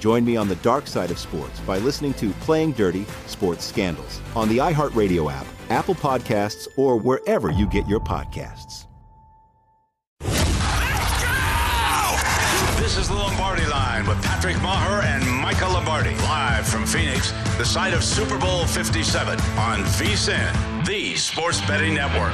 Join me on the dark side of sports by listening to Playing Dirty Sports Scandals on the iHeartRadio app, Apple Podcasts, or wherever you get your podcasts. This is the Lombardi line with Patrick Meagher and Michael Lombardi. Live from Phoenix, the site of Super Bowl 57 on VSIN, the sports betting network.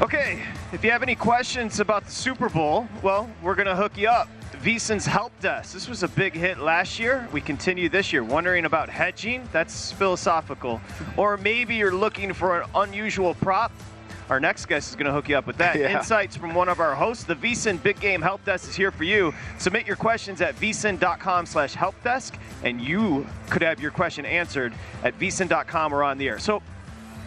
Okay, if you have any questions about the Super Bowl, well, we're going to hook you up. VSIN's Help Desk. This was a big hit last year. We continue this year. Wondering about hedging? That's philosophical. Or maybe you're looking for an unusual prop? Our next guest is going to hook you up with that. Yeah. Insights from one of our hosts. The VSIN Big Game Help Desk is here for you. Submit your questions at vsin.com slash helpdesk, and you could have your question answered at vsin.com or on the air. So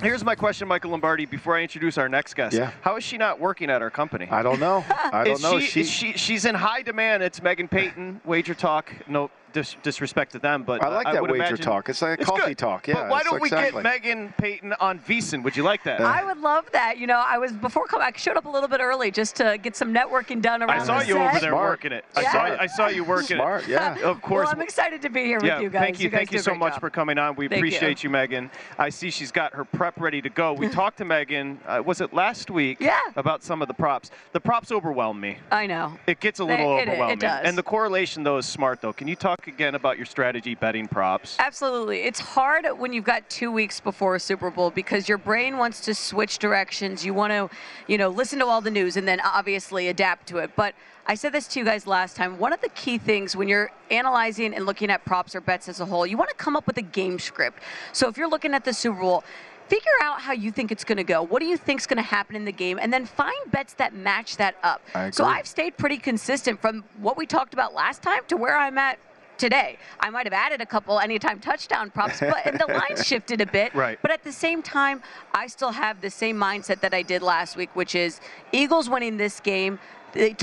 here's my question, Michael Lombardi, before I introduce our next guest. Yeah. How is she not working at our company? I don't know. I don't know. She, she, she's in high demand. It's Meghan Payton, Wager Talk. No dis- disrespect to them, but I like uh, that would wager imagine- talk. It's like a It's coffee good. talk. Yeah. But why don't we exactly. get Meghan Payton on VSIN? Would you like that? I would love that. You know, I was before coming. I showed up a little bit early just to get some networking done around. I saw the you set. over there Smart. working it. I Yeah. saw I saw you working Smart, it. yeah. Of course. Well, I'm excited to be here yeah, with you guys. thank you, guys thank you so much job. for coming on. We Thank appreciate you. Meghan. I see she's got her prep ready to go. We talked to Meghan. Uh, was it last week? Yeah. About some of the props. The props overwhelm me. I know. It gets a little It- it- it overwhelming. does. And the correlation though is smart though. Can you talk again about your strategy betting props? Absolutely. It's hard when you've got two weeks before a Super Bowl because your brain wants to switch directions. You want to, you know, listen to all the news and then obviously adapt to it. But I said this to you guys last time. One of the key things when you're analyzing and looking at props or bets as a whole, you want to come up with a game script. So if you're looking at the Super Bowl, figure out how you think it's going to go. What do you think is going to happen in the game? And then find bets that match that up. So. I've stayed pretty consistent from what we talked about last time to where I'm at today. I might have added a couple anytime touchdown props, but the line shifted a bit. Right. But at the same time, I still have the same mindset that I did last week, which is Eagles winning this game.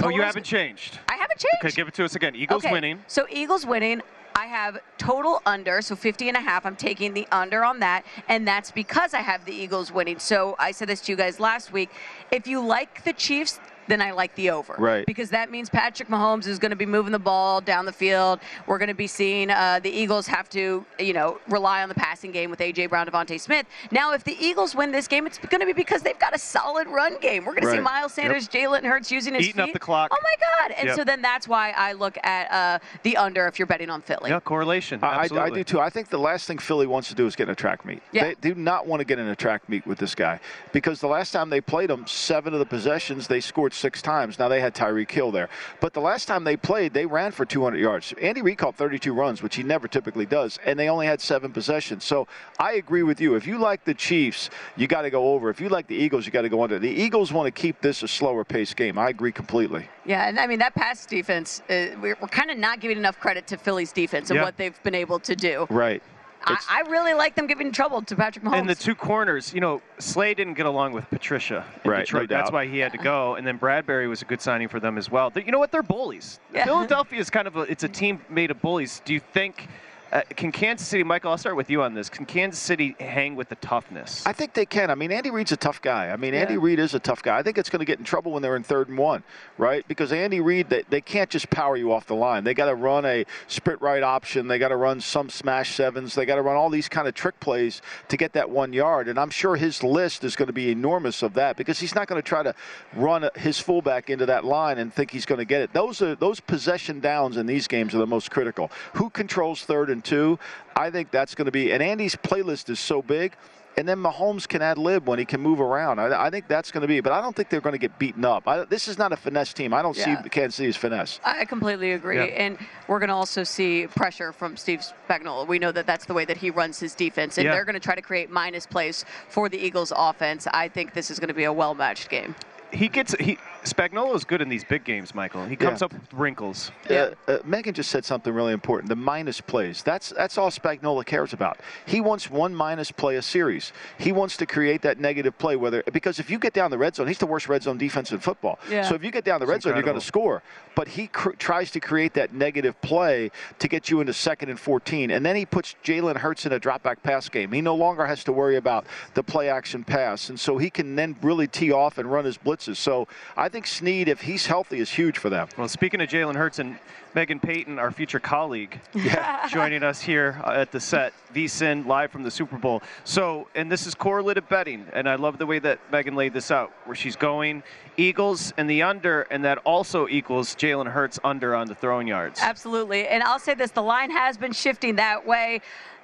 Oh, you haven't changed. I haven't changed. Okay, give it to us again. Eagles Okay, winning. So Eagles winning. I have total under, so 50 and a half. I'm taking the under on that, and that's because I have the Eagles winning. So I said this to you guys last week. If you like the Chiefs, then I like the over. Right. Because that means Patrick Mahomes is going to be moving the ball down the field. We're going to be seeing uh, the Eagles have to, you know, rely on the passing game with A.J. Brown, DeVonta Smith. Now, if the Eagles win this game, it's going to be because they've got a solid run game. We're going to see Miles Sanders, Jalen Hurts using his Eating up feet. the clock. Oh my God! And Yep. so then that's why I look at uh, the under if you're betting on Philly. Yeah, correlation. I, I- I do too. I think the last thing Philly wants to do is get in a track meet. Yeah. They do not want to get in a track meet with this guy because the last time they played him, seven of the possessions they scored six times. Now they had Tyreek Hill there, but the last time they played, they ran for 200 yards. Andy Reid caught 32 runs, which he never typically does, and they only had seven possessions. So I agree with you. If you like the Chiefs, you got to go over. If you like the Eagles, you got to go under. The Eagles want to keep this a slower paced game. I agree completely. Yeah, and I mean that pass defense, uh, we're, we're kind of not giving enough credit to Philly's defense and Yeah. what they've been able to do. Right. I, I really like them giving trouble to Patrick Mahomes. And the two corners, you know, Slay didn't get along with Patricia in Right, no That's why he had to go. And then Bradberry was a good signing for them as well. They- You know what? They're bullies. Yeah. Philadelphia is kind of a it's a team made of bullies. Do you think Uh, can Kansas City, Michael? I'll start with you on this. Can Kansas City hang with the toughness? I think they can. I mean, Andy Reid's a tough guy. I mean, Yeah. Andy Reid is a tough guy. I think it's going to get in trouble when they're in third and one, right? Because Andy Reid, they, they can't just power you off the line. They got to run a sprint right option. They got to run some smash sevens. They got to run all these kind of trick plays to get that one yard. And I'm sure his list is going to be enormous of that because he's not going to try to run his fullback into that line and think he's going to get it. Those are those possession downs in these games are the most critical. Who controls third and two? I think that's going to be. And Andy's playlist is so big. And then Mahomes can ad lib when he can move around. I, I think that's going to be, but I don't think they're going to get beaten up. I, this is not a finesse team. I don't Yeah. see Kansas City as finesse. I completely agree. Yeah. And we're going to also see pressure from Steve Spagnuolo. We know that that's the way that he runs his defense. And Yeah. they're going to try to create minus plays for the Eagles offense. I think this is going to be a well matched game. He gets he Spagnuolo is good in these big games, Michael. He comes Yeah. up with wrinkles. Yeah. Uh, uh, Meghan just said something really important. The minus plays. That's that's all Spagnuolo cares about. He wants one minus play a series. He wants to create that negative play. Whether because if you get down the red zone, he's the worst red zone defense in football. Yeah. So if you get down the red zone, you're going to score. But he cr- tries to create that negative play to get you into second and 14, and then he puts Jalen Hurts in a drop back pass game. He no longer has to worry about the play action pass, and so he can then really tee off and run his blitzes. So I think Sneed, if he's healthy, is huge for them. Well, speaking of Jalen Hurts and Meghan Payton, our future colleague, joining us here uh, at the set, VSIN live from the Super Bowl. So, and this is correlative betting, and I love the way that Meghan laid this out, where she's going Eagles and the under, and that also equals Jalen Hurts under on the throwing yards. Absolutely. And I'll say this the line has been shifting that way.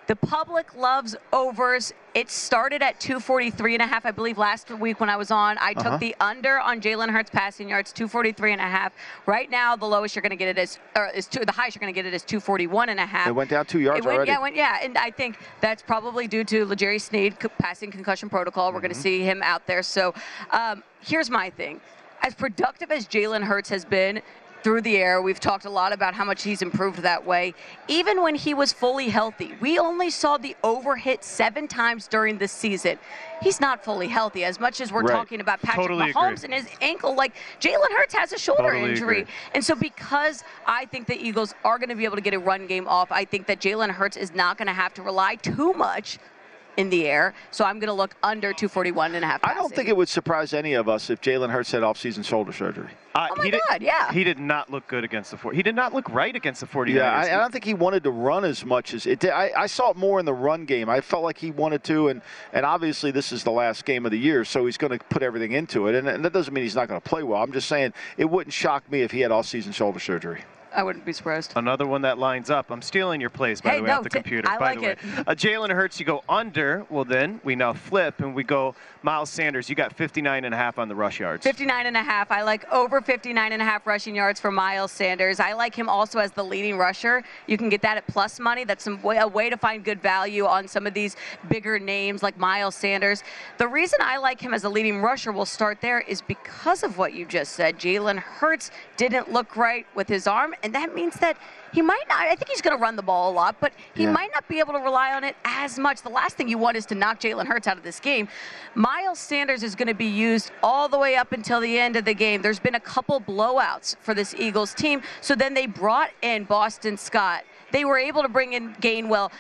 The public loves overs. It started at 243 and a half, I believe, last week when I was on. I Uh-huh. took the under on Jalen Hurts passing yards, 243 and a half. Right now, the lowest you're going to get it is, or is two, the highest you're going to get it is 241 and a half. It went down two yards It went, already. Yeah, it went, yeah, and I think that's probably due to L'Jarius Sneed passing concussion protocol. We're going Mm-hmm. to see him out there. So um, here's my thing. As productive as Jalen Hurts has been through the air, we've talked a lot about how much he's improved that way. Even when he was fully healthy, we only saw the overhit seven times during the season. He's not fully healthy. As much as we're Right. talking about Patrick Totally Mahomes agree. and his ankle, like Jalen Hurts has a shoulder Totally injury. agree. And so, because I think the Eagles are going to be able to get a run game off, I think that Jalen Hurts is not going to have to rely too much in the air. So, I'm going to look under 241 and a half. I don't think it would surprise any of us if Jalen Hurts had offseason shoulder surgery. Uh, Oh my he did, God, yeah. He did not look good against the 40. He did not look right against the 49ers. Yeah, I, I don't think he wanted to run as much as it did. I, I saw it more in the run game. I felt like he wanted to, and, and obviously this is the last game of the year, so he's going to put everything into it. And, and that doesn't mean he's not going to play well. I'm just saying it wouldn't shock me if he had all-season shoulder surgery. I wouldn't be surprised. Another one that lines up. I'm stealing your plays, by Hey, the way, no, off the computer. I by like the way, it. uh, Jalen Hurts, you go under. Well, then we now flip and we go Miles Sanders. You got 59 and a half on the rush yards. 59 and a half. I like over 59 and a half rushing yards for Miles Sanders. I like him also as the leading rusher. You can get that at plus money. That's some way, a way to find good value on some of these bigger names like Miles Sanders. The reason I like him as a leading rusher, we'll start there, is because of what you just said. Jalen Hurts didn't look right with his arm, and that means that he might not. I think he's going to run the ball a lot, but he Yeah. might not be able to rely on it as much. The last thing you want is to knock Jalen Hurts out of this game. Miles Sanders is going to be used all the way up until the end of the game. There's been a couple blowouts for this Eagles team, so then they brought in Boston Scott. They were able to bring in Gainwell.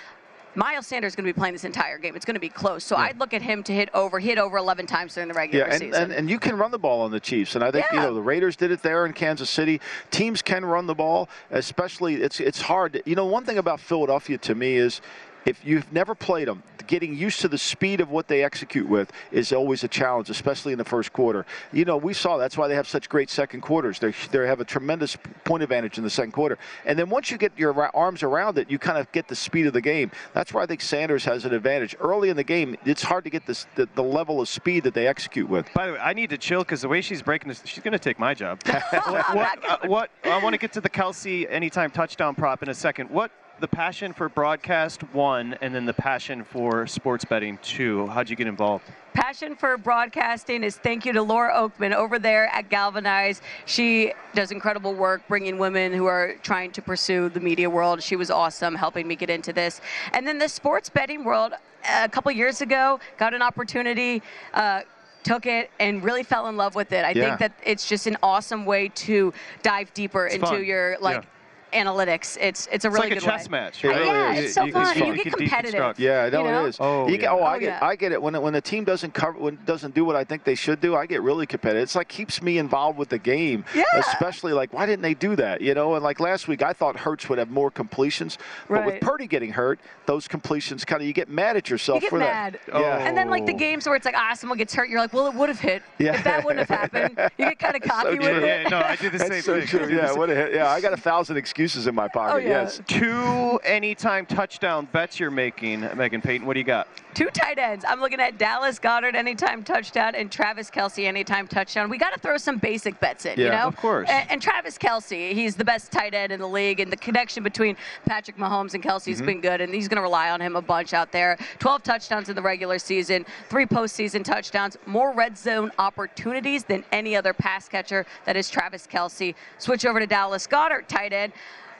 Miles Sanders is going to be playing this entire game. It's going to be close. So I'd look at him to hit over. He hit over 11 times during the regular Yeah, and, season. and, and you can run the ball on the Chiefs, and I think you know the Raiders did it there in Kansas City. Teams can run the ball, especially it's it's hard. You know, one thing about Philadelphia to me is if you've never played them, getting used to the speed of what they execute with is always a challenge, especially in the first quarter. You know, we saw that's why they have such great second quarters. They they have a tremendous point advantage in the second quarter, and then once you get your arms around it, you kind of get the speed of the game. That's why I think Sanders has an advantage early in the game. It's hard to get this the, the level of speed that they execute with. By the way, I need to chill because the way she's breaking this, she's going to take my job. what, what, uh, what? I want to get to the Kelce anytime touchdown prop in a second. What the passion for broadcast one, and then the passion for sports betting two? How'd you get involved? Passion for broadcasting is thank you to Laura Oakman over there at Galvanize. She does incredible work bringing women who are trying to pursue the media world. She was awesome helping me get into this. And then the sports betting world, a couple years ago, got an opportunity. Uh, Took it and really fell in love with it. I Yeah. think that it's just an awesome way to dive deeper into fun. your like Yeah. Analytics. It's it's a It's really like a good chess way. match. Right? yeah, You- it's so you fun. You get competitive. Yeah, no, you know? it is. Oh, You get- yeah. oh, Oh, I get, yeah. I get it. When when the team doesn't cover, when doesn't do what I think they should do, I get really competitive. It's like keeps me involved with the game. Yeah. Especially like, why didn't they do that? You know, and like last week, I thought Hurts would have more completions, but with Purdy getting hurt, those completions kind of you get mad at yourself You get for mad. that. Oh. Yeah. And then like the games where it's like ah someone gets hurt, you're like, well it would have hit. Yeah. If that wouldn't have happened, you get kind of cocky with it. Yeah, no, I did the same That's so thing. true. Yeah, what a, yeah, I got a thousand excuses in my pocket. Oh, yeah. Yes. Two anytime touchdown bets you're making, Meghan Payton. What do you got? Two tight ends. I'm looking at Dallas Goedert anytime touchdown and Travis Kelce anytime touchdown. We got to throw some basic bets in, you Yeah, know? of course. And, and Travis Kelce, he's the best tight end in the league, and the connection between Patrick Mahomes and Kelce Mm-hmm. has been good, and he's going to rely on him a bunch out there. 12 touchdowns in the regular season, three postseason touchdowns, more red zone opportunities than any other pass catcher. That is Travis Kelce. Switch over to Dallas Goedert, tight end.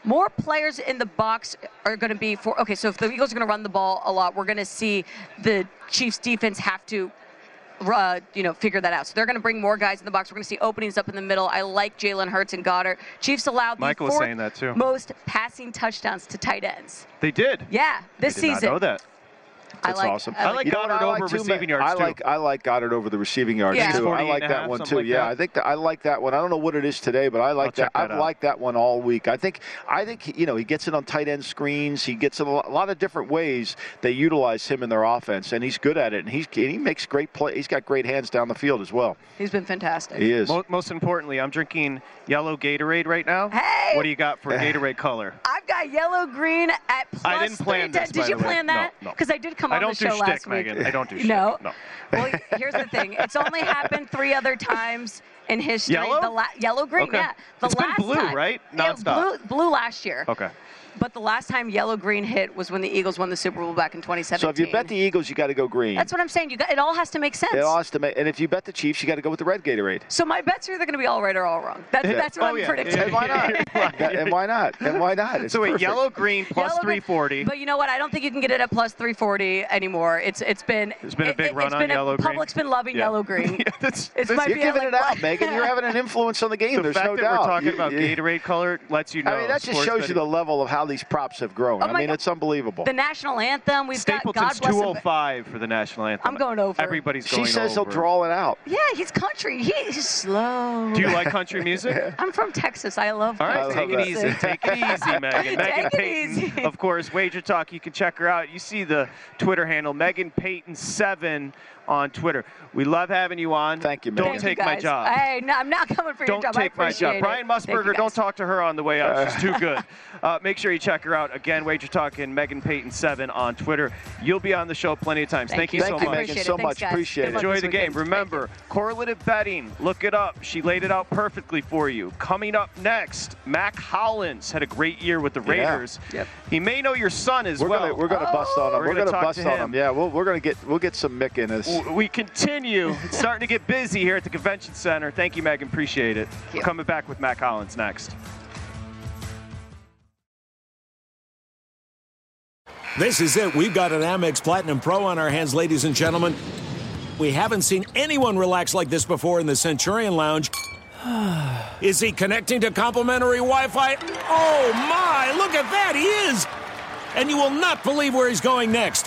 More players in the box are going to be for. Okay, so if the Eagles are going to run the ball a lot, we're going to see the Chiefs defense have to uh, you know, figure that out. So they're going to bring more guys in the box. We're going to see openings up in the middle. I like Jalen Hurts and Goedert. Chiefs allowed the Michael was saying that too. most passing touchdowns to tight ends. They did. Yeah, this I did season. Not know that. I That's like, awesome. I like, You know- what Goedert I like over receiving man? yards, I too. like I like Goedert over the receiving yards Yeah. too. I like that half, one too. like yeah, that. I think that, I like that one. I don't know what it is today, but I like check that. that I've liked that one all week. I think I think you know he gets it on tight end screens. He gets it a lo- a lot of different ways they utilize him in their offense, and he's good at it. And he's and he makes great play. He's got great hands down the field as well. he's been fantastic. He is. Mo- most importantly, I'm drinking yellow Gatorade right now. Hey! What do you got for Gatorade color? I've got yellow green at plus I didn't plan 310. this, Did by you the plan No, that? no. Because I did come I on don't the do show shtick, last week. Meghan. I don't do shtick. No. No. Well, here's the thing. It's only happened three other times in history. Yellow? The la- yellow green, Okay. yeah. The It's been last blue, time, right? Yeah, Nonstop. blue, blue last year. Okay. But the last time yellow green hit was when the Eagles won the Super Bowl back in 2017. so if you bet the Eagles, you got to go green. That's what I'm saying. You got it all has to make sense. it all has to make, and if you bet the Chiefs, you got to go with the red Gatorade. so my bets are either going to be all right or all wrong. That, That's what Oh, I'm yeah. predicting. And why not? That- and why not? And why not? It's So wait, perfect. yellow green plus Yellow green- 340. But you know what? I don't think you can get it at plus 340 anymore. It's it's been There's been a big it, run on yellow a, green. Public's been loving Yeah. yellow green. Yeah, that's- It's that's- You're giving like it out, Meghan. You're having an influence on the game. the There's fact no that doubt. we're talking about Gatorade color lets you know. I mean, that just shows you the level of how these props have grown. Oh I mean, God. it's unbelievable. the national anthem. We've got God Stapleton's bless him. 205 for the national anthem. I'm going over. Everybody's she says over. he'll draw it out. Yeah, he's country. He, he's slow. Do you like country music? I'm from Texas. I love. Country. All right, take it easy. Take it easy, Meghan. Take Meghan it Payton, easy. of course, Wager Talk. You can check her out. You see the Twitter handle, Meghan Payton seven on Twitter. We love having you on. Thank you, man. Don't Thank take my job. Hey, no, I'm not coming for Don't your job. I take my job. it. Brian Thank Musburger, don't talk to her on the way out. She's too good. Uh, make sure you check her out. Again, Wager Talk and Meghan Payton 7 on Twitter. You'll be on the show plenty of times. Thank, Thank you you. so Thank you, much. Meghan, Appreciate it. so much. guys. Appreciate it. Enjoy the game. weekend. Thank Remember, correlative betting. Look it up. She laid it out perfectly for you. Coming up next, Mack Hollins had a great year with the Raiders. Yeah. Raiders. Yep. He may know your son as We're well. gonna we're gonna bust on him. We're We're, gonna gonna, bust to on him. him. Yeah, we'll, we're gonna get we'll get some Mick in us. W- We continue. It's starting to get busy here at the convention center. Thank you, Meghan. Appreciate it. We're coming back with Matt Collins next. This is it. We've got an Amex Platinum Pro on our hands, ladies and gentlemen. We haven't seen anyone relax like this before in the Centurion Lounge. Is he connecting to complimentary Wi Fi? Oh my, look at that, he is! And you will not believe where he's going next.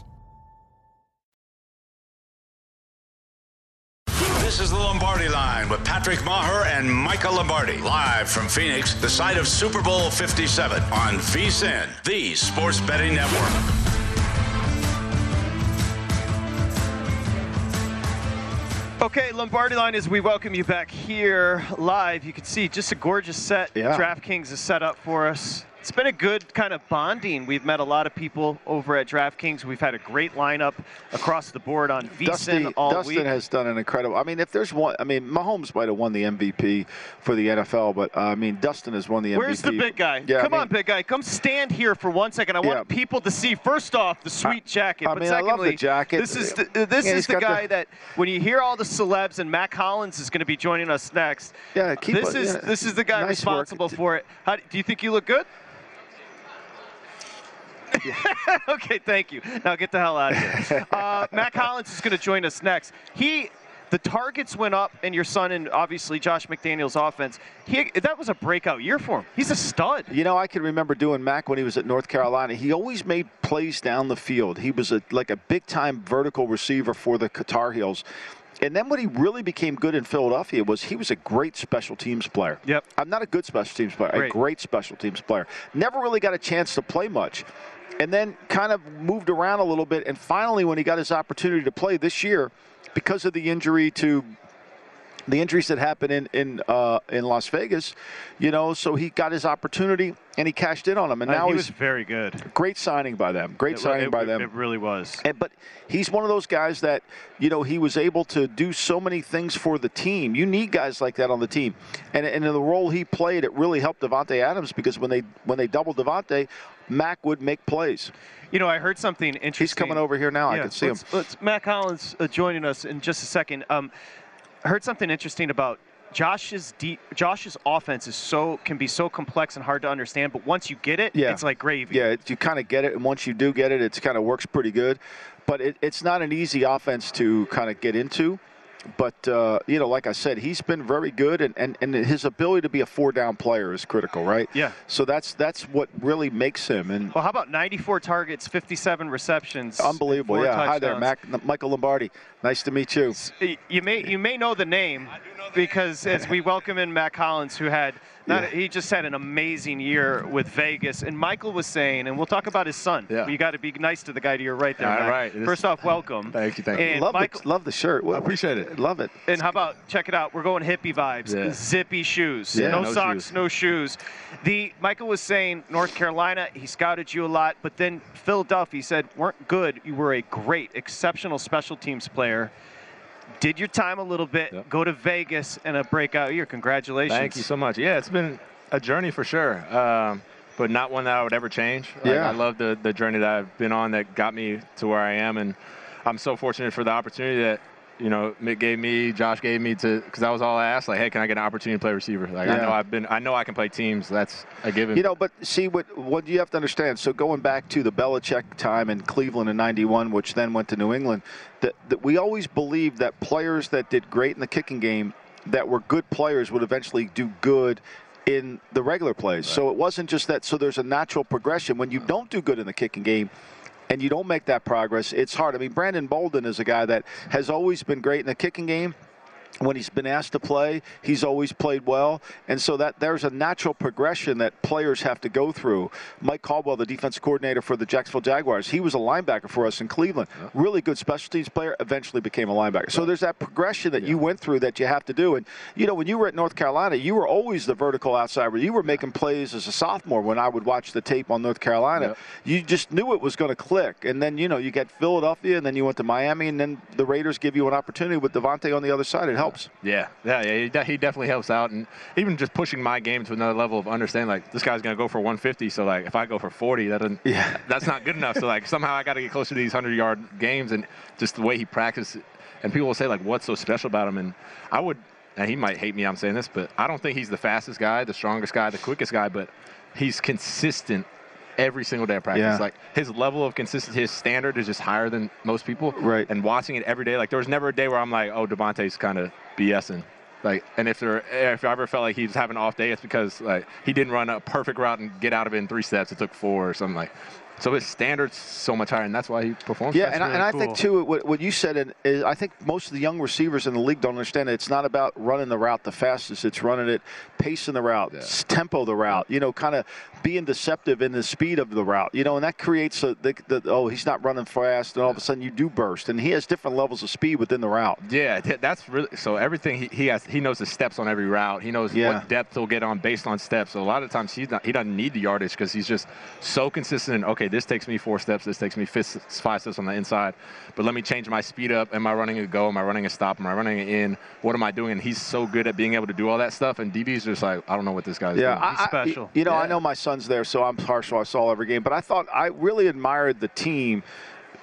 With Patrick Meagher and Michael Lombardi. Live from Phoenix, the site of Super Bowl 57 on VSIN, the sports betting network. Okay, Lombardi line is we welcome you back here live. You can see just a gorgeous set Yeah. DraftKings is set up for us. It's been a good kind of bonding. We've met a lot of people over at DraftKings. We've had a great lineup across the board on Dustin, all Dustin week. has done an incredible. I mean, if there's one, I mean, Mahomes might have won the MVP for the NFL, but uh, I mean, Dustin has won the Where's the big guy? Yeah, I Come mean- on, big guy. Come stand here for one second. I want Yeah. people to see first off the sweet jacket, I but mean, I love the jacket. this is the, uh, this Yeah, is the got the- guy that when you hear all the celebs and Mack Hollins is going to be joining us next. Yeah, keep this it- is this is the guy nice responsible work. for it. How, do you think you look good? okay, thank you. Now get the hell out of here. Uh, Mack Hollins is going to join us next. He, the targets went up, and your son and obviously Josh McDaniel's offense. He, that was a breakout year for him. He's a stud. You know, I can remember doing Mack when he was at North Carolina. He always made plays down the field. He was a, like a big time vertical receiver for the Tar Heels. And then what he really became good in Philadelphia was he was a great special teams player. Yep. I'm not a good special teams player, a Great. great special teams player. Never really got a chance to play much. And then kind of moved around a little bit. And finally, when he got his opportunity to play this year, because of the injury to the injuries that happened in in uh, in Las Vegas, you know, so he got his opportunity and he cashed in on them, and Uh, now he he's was very good. great signing by them. Great It- signing it- by them. It really was. And, but he's one of those guys that, you know, he was able to do so many things for the team. You need guys like that on the team. And, and in the role he played, it really helped Davante Adams because when they when they doubled Davante, Mack would make plays. You know, I heard something interesting. He's coming over here now. I can see him. let's, Let's, Mack Hollins uh, joining us in just a second. Um, I heard something interesting about Josh's deep, Josh's offense is so can be so complex and hard to understand, but once you get it, Yeah. it's like gravy. Yeah, you kind of get it, and once you do get it, it kind of works pretty good. But it, it's not an easy offense to kind of get into. But uh, you know, like I said, he's been very good, and, and, and his ability to be a four-down player is critical, right? Yeah. So that's that's what really makes him, and Well, how about 94 targets, 57 receptions? unbelievable. four Yeah. Hi there. Mack, Michael Lombardi. Nice to meet you. You may you may know the name because as we welcome in Mack Collins, who had not, Yeah. he just had an amazing year with Vegas, and Michael was saying, and we'll talk about his son. Yeah. You got to be nice to the guy to your right there. All Mack. right. First off, welcome. Thank you, thank you. And love Michael, it. Love the shirt. I appreciate it. Love it. and how about check it out? We're going hippie vibes. Yeah. Zippy shoes. Yeah, no, no socks, shoes. no shoes. The Michael was saying North Carolina, he scouted you a lot, but then Philadelphia he said weren't good. You were a great, exceptional special teams player. Did your time a little bit, Yep. go to Vegas and a breakout year. Congratulations. Thank you so much. Yeah, it's been a journey for sure, um, but not one that I would ever change. Like, Yeah. I love the, the journey that I've been on that got me to where I am, and I'm so fortunate for the opportunity that you know Mick gave me, Josh gave me to, because that was all I asked. Like, hey, can I get an opportunity to play receiver? Like, I know I've been, I know I can play teams. That's a given. You know, but see what what you have to understand. So going back to the Belichick time in Cleveland in '91, which then went to New England, that, that we always believed that players that did great in the kicking game, that were good players, would eventually do good in the regular plays. So it wasn't just that. So there's a natural progression. When you don't do good in the kicking game. And you don't make that progress, it's hard. I mean, Brandon Bolden is a guy that has always been great in the kicking game when he's been asked to play, he's always played well, and so that there's a natural progression that players have to go through. Mike Caldwell, the defensive coordinator for the Jacksonville Jaguars, he was a linebacker for us in Cleveland. Really good special teams player, eventually became a linebacker. So there's that progression that you went through that you have to do. And you know, when you were at North Carolina, you were always the vertical outsider. You were making plays as a sophomore when I would watch the tape on North Carolina. Yep. You just knew it was going to click, and then you know you get Philadelphia, and then you went to Miami, and then the Raiders give you an opportunity with Davante on the other side. It helps. Yeah, yeah, yeah. He, de- he definitely helps out, and even just pushing my game to another level of understanding. Like this guy's gonna go for 150, so like if I go for 40, that doesn't. Yeah. That's not good enough. So like somehow I got to get closer to these 100 yard games, and just the way he practices. And people will say like, "What's so special about him?" And I would, and he might hate me. I'm saying this, but I don't think he's the fastest guy, the strongest guy, the quickest guy, but he's consistent every single day of practice. Yeah. Like his level of consistency, his standard is just higher than most people. Right. And watching it every day, like there was never a day where I'm like, oh, Davante's kind of BSing. Like, and if there, if I ever felt like he was having an off day, it's because like he didn't run a perfect route and get out of it in three steps. It took four or something like. So his standards so much higher, and that's why he performs. Yeah, That's and, I, really and I think too what, what you said and is I think most of the young receivers in the league don't understand it. It's not about running the route the fastest; it's running it, pacing the route, s- tempo the route. You know, kind of being deceptive in the speed of the route. You know, and that creates a the, the, oh he's not running fast, and all of a sudden you do burst, and he has different levels of speed within the route. Yeah, that's really so. Everything he, he has, he knows the steps on every route. He knows Yeah. what depth he'll get on based on steps. So a lot of times he's not, he doesn't need the yardage because he's just so consistent. In, okay, this takes me four steps. This takes me fif- five steps on the inside. But let me change my speed up. Am I running a go? Am I running a stop? Am I running an in? What am I doing? And he's so good at being able to do all that stuff. And DB's just like, I don't know what this guy's Yeah, doing. I, I- you know, I know my son's there, so I'm partial. I saw every game, but I thought I really admired the team.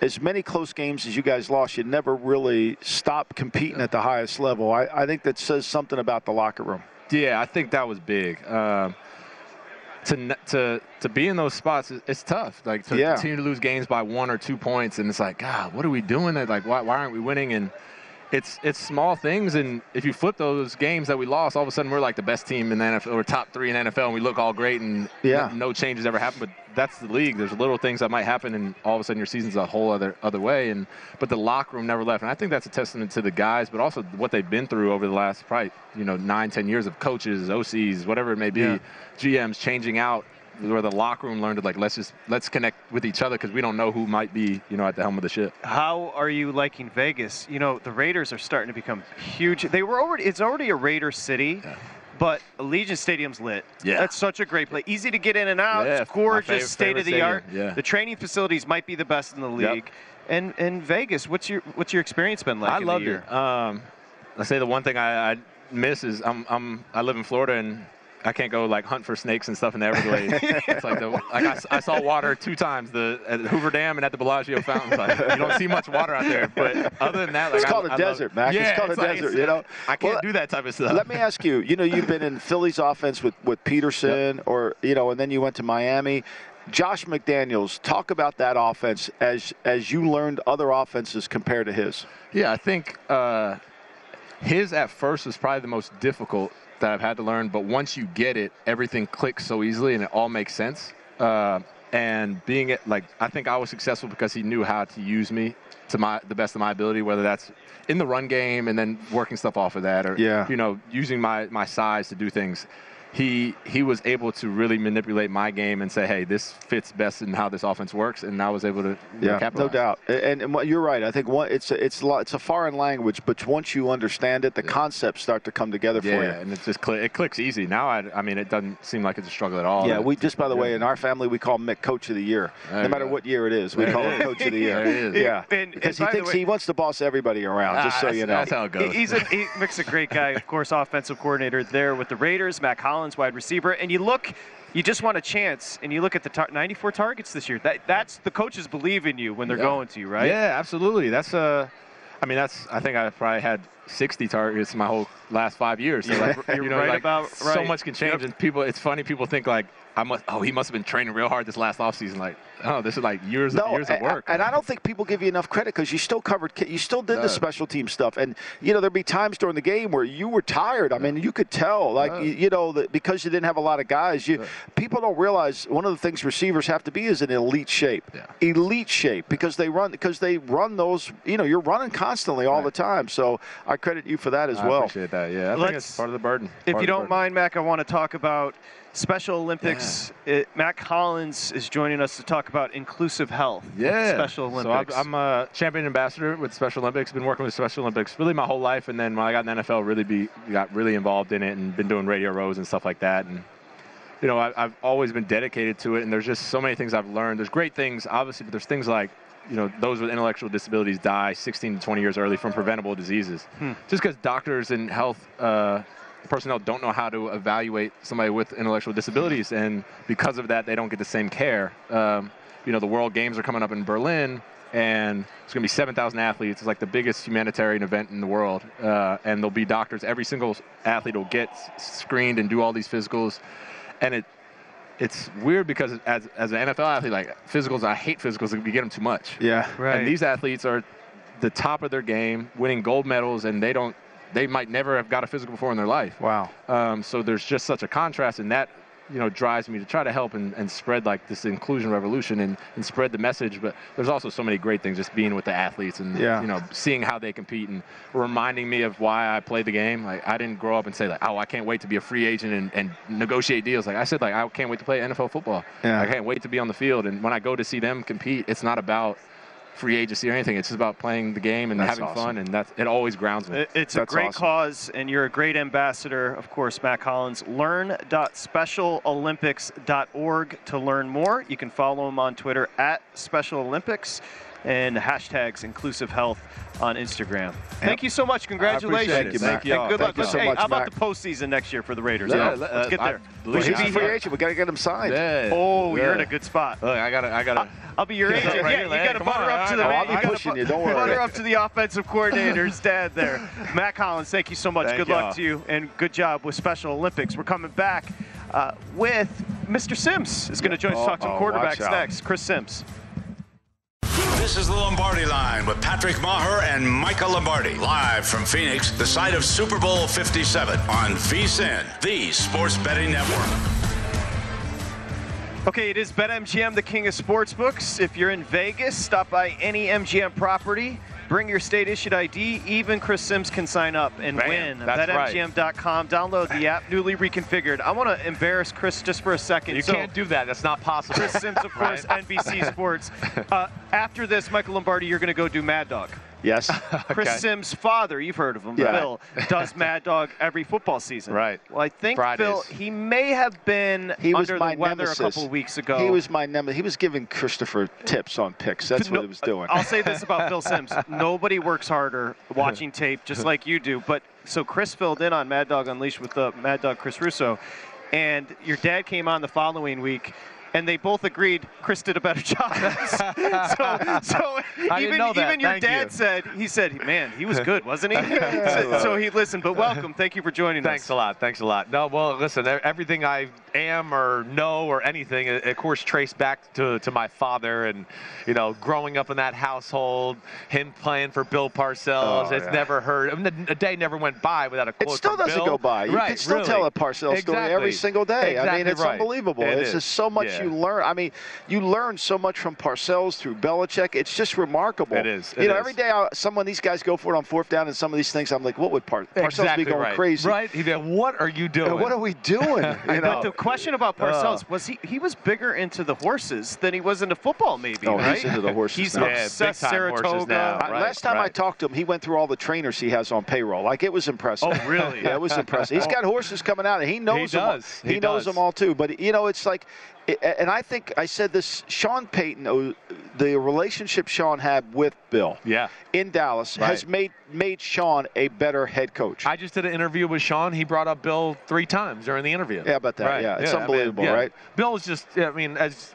As many close games as you guys lost, you never really stopped competing at the highest level. I, I think that says something about the locker room. Yeah, I think that was big. Um, to to to be in those spots, it's tough. Like to Yeah. continue to lose games by one or two points, and it's like, God, what are we doing? Like, why, why aren't we winning? And it's it's small things, and if you flip those games that we lost, all of a sudden we're like the best team in the NFL, or top three in NFL, and we look all great, and Yeah. no, no changes ever happen. But that's the league. There's little things that might happen, and all of a sudden your season's a whole other other way. And but the locker room never left, and I think that's a testament to the guys, but also what they've been through over the last probably you know nine, ten years of coaches, OCs, whatever it may be, Yeah. GMs changing out. Where the locker room learned to like let's just let's connect with each other because we don't know who might be you know at the helm of the ship. How are you liking Vegas? You know, the Raiders are starting to become huge. They were already it's already a Raider city. But Allegiant Stadium's lit. Yeah. That's such a great place. Easy to get in and out. Yeah, it's gorgeous, favorite- state of the favorite art. yeah. The training facilities might be the best in the Yep. league. And and Vegas, what's your what's your experience been like? I in loved it. Um, I say the one thing I, I miss is I'm, I'm I live in Florida and I can't go like hunt for snakes and stuff in the Everglades. it's like the, like I, s- I saw water two times the at Hoover Dam and at the Bellagio fountains. Like, you don't see much water out there, but other than that, like It's I- called a I love- desert, Mack. Yeah, it's called a like- desert. You know, I can't Well, do that type of stuff. Let me ask you. You know, you've been in Philly's offense with with Pederson, or you know, and then you went to Miami. Josh McDaniels, talk about that offense as as you learned other offenses compared to his. Yeah, I think uh, his at first was probably the most difficult that I've had to learn. But once you get it, everything clicks so easily and it all makes sense. Uh, and being it like I think I was successful because he knew how to use me to my the best of my ability, whether that's in the run game and then working stuff off of that, or Yeah. you know using my my size to do things. He he was able to really manipulate my game and say, hey, this fits best in how this offense works, and I was able to Yeah, capitalize. no doubt. And, and you're right. I think one, it's a, it's a lot, it's a foreign language, but once you understand it, the concepts start to come together for you. Yeah, you. and it just cli it clicks easy. Now, I, I mean, it doesn't seem like it's a struggle at all. Yeah, we just- just by the way, in our family, we call Mick Coach of the Year. There no matter go. what year it is, we There call him. Coach of the Year. There. Yeah, And- because and he thinks way- he wants to boss everybody around. just Ah, so you know. that's how it goes. He's a, he Mick's a great guy, of course, offensive coordinator there with the Raiders. Mack Hollins, wide receiver, and you look, you just want a chance, and you look at the tar- 94 targets this year. That that's the coaches believe in you when they're Yeah. going to you, right? Yeah, absolutely. That's uh, I mean, that's I think I probably had 60 targets my whole last five years. So like, you know, right like, about- so much can change, Yep. and people. It's funny. People think like I must. Oh, he must have been training real hard this last offseason. Like, oh, this is like years of No, years of work. and I don't think people give you enough credit because you still covered, you still did No. the special team stuff, and you know there'd be times during the game where you were tired. I mean, you could tell, like No. you, you know, that because you didn't have a lot of guys, you people don't realize one of the things receivers have to be is in elite shape, Yeah. elite shape, because they run because they run those. You know, you're running constantly all the time. So I credit you for that as I well. appreciate that. Yeah, I think Let's- it's part of the burden. If you don't burden. mind, Mack, I want to talk about Special Olympics. It, Mack Collins is joining us to talk about inclusive health. Yeah. Special Olympics. So I'm, I'm a champion ambassador with Special Olympics. Been working with Special Olympics really my whole life, and then when I got in the NFL, really be got really involved in it, and been doing radio rows and stuff like that. And you know, I, I've always been dedicated to it, and there's just so many things I've learned. There's great things, obviously, but there's things like you know, those with intellectual disabilities die 16 to 20 years early from preventable diseases, just because doctors and health. Uh, personnel don't know how to evaluate somebody with intellectual disabilities, and because of that, they don't get the same care. Um, you know, the World Games are coming up in Berlin, and it's going to be 7,000 athletes. It's like the biggest humanitarian event in the world, uh, and there'll be doctors. Every single athlete will get screened and do all these physicals, and it it's weird because as as an NFL athlete, like physicals, I hate physicals. We get them too much. Yeah. Right. And these athletes are the top of their game, winning gold medals, and they don't they might never have got a physical before in their life. Wow. Um, so there's just such a contrast, and that you know drives me to try to help and, and spread like this inclusion revolution and, and spread the message. But there's also so many great things just being with the athletes and Yeah. you know seeing how they compete and reminding me of why I played the game. Like I didn't grow up and say like, oh, I can't wait to be a free agent and, and negotiate deals. Like I said, like I can't wait to play NFL football. Yeah. I can't wait to be on the field. And when I go to see them compete, it's not about free agency or anything. It's just about playing the game and That's having awesome. fun, and that's it. Always grounds me. It- It's a great awesome. cause, and you're a great ambassador, of course, Matt Collins. Learn.specialolympics.org to learn more. You can follow him on Twitter at Special Olympics and hashtags inclusive health on Instagram. Thank you so much. Congratulations. Thank you, Matt. And good Thank luck. you so hey, much, how about Matt. the postseason next year for the Raiders? Yeah, Let's get there. Well, Well, should be free here. agent. We got to get him signed. Yeah. Oh, you're in a good spot. Look, I gotta, I gotta. I'll be your agent. Right, Yeah, you got to butter on, up to the I- I'll be you pushing you, don't worry. Butter up to the offensive coordinator's dad there. Matt Collins, thank you so much. Thank good luck to you, and good job with Special Olympics. We're coming back uh, with Mr. Simms is going to join us to talk to quarterbacks next. Chris Simms. This is the Lombardi line with Patrick Meagher and Michael Lombardi. Live from Phoenix, the site of Super Bowl 57 on VSIN, the sports betting network. Okay, it is BetMGM, the king of sportsbooks. If you're in Vegas, stop by any MGM property. Bring your state-issued ID. Even Chris Simms can sign up and Bam, win. that's right. BetMGM.com. Download the app, newly reconfigured. I want to embarrass Chris just for a second. You So- can't do that. That's not possible. Chris Simms, of course, Right. NBC Sports. Uh, after this, Michael Lombardi, you're going to go do Mad Dog. Yes. Chris Okay. Simms' father, you've heard of him, Yeah. Bill, does Mad Dog every football season. Right. Well, I think Fridays. Bill, he may have been He was under my the weather nemesis. a couple of weeks ago. He was my nemesis. He was giving Christopher tips on picks. That's what he was doing. I'll say this about Phil Simms: nobody works harder watching tape, just like you do. But so Chris filled in on Mad Dog Unleashed with the Mad Dog Chris Russo, and your dad came on the following week. And they both agreed Chris did a better job. so, so I even, know that. even your Thank dad you. said he said, "Man, he was good, wasn't he?" so, so he listened. But welcome, thank you for joining Thanks us. Thanks a lot. Thanks a lot. No, well, listen, everything I am or know or anything, of course, traced back to, to my father and, you know, growing up in that household, him playing for Bill Parcells. Oh, it's yeah. never heard. I mean, a day never went by without a It still from doesn't Bill. go by. You right, can still really. tell a Parcells story every single day. I mean, it's right. unbelievable. It it's is. just so much Yeah. you learn. I mean, you learn so much from Parcells through Belichick. It's just remarkable. It is. you know, is. every day I, some of these guys go for it on fourth down, and some of these things I'm like, what would Par- Parcells exactly be going right. crazy? Right? He'd be like, what are you doing? What are we doing? You But the question about Parcells was he he was bigger into the horses than he was into football, maybe. Oh, right? he's into the horses He's now. Obsessed big-time horses Saratoga. now. Uh, Right, Last time I talked to him, he went through all the trainers he has on payroll. Like it was impressive. Oh, really? yeah, it was impressive. He's got horses coming out, and he knows them. all. does. He, He knows does. them all too. But you know, it's like, and I think I said this. Sean Payton, oh, the relationship Sean had with Bill Yeah. in Dallas has made made Sean a better head coach. I just did an interview with Sean. He brought up Bill three times during the interview. Yeah, about that. Right. Yeah, it's I mean, unbelievable, yeah. right? Bill is just, I mean, as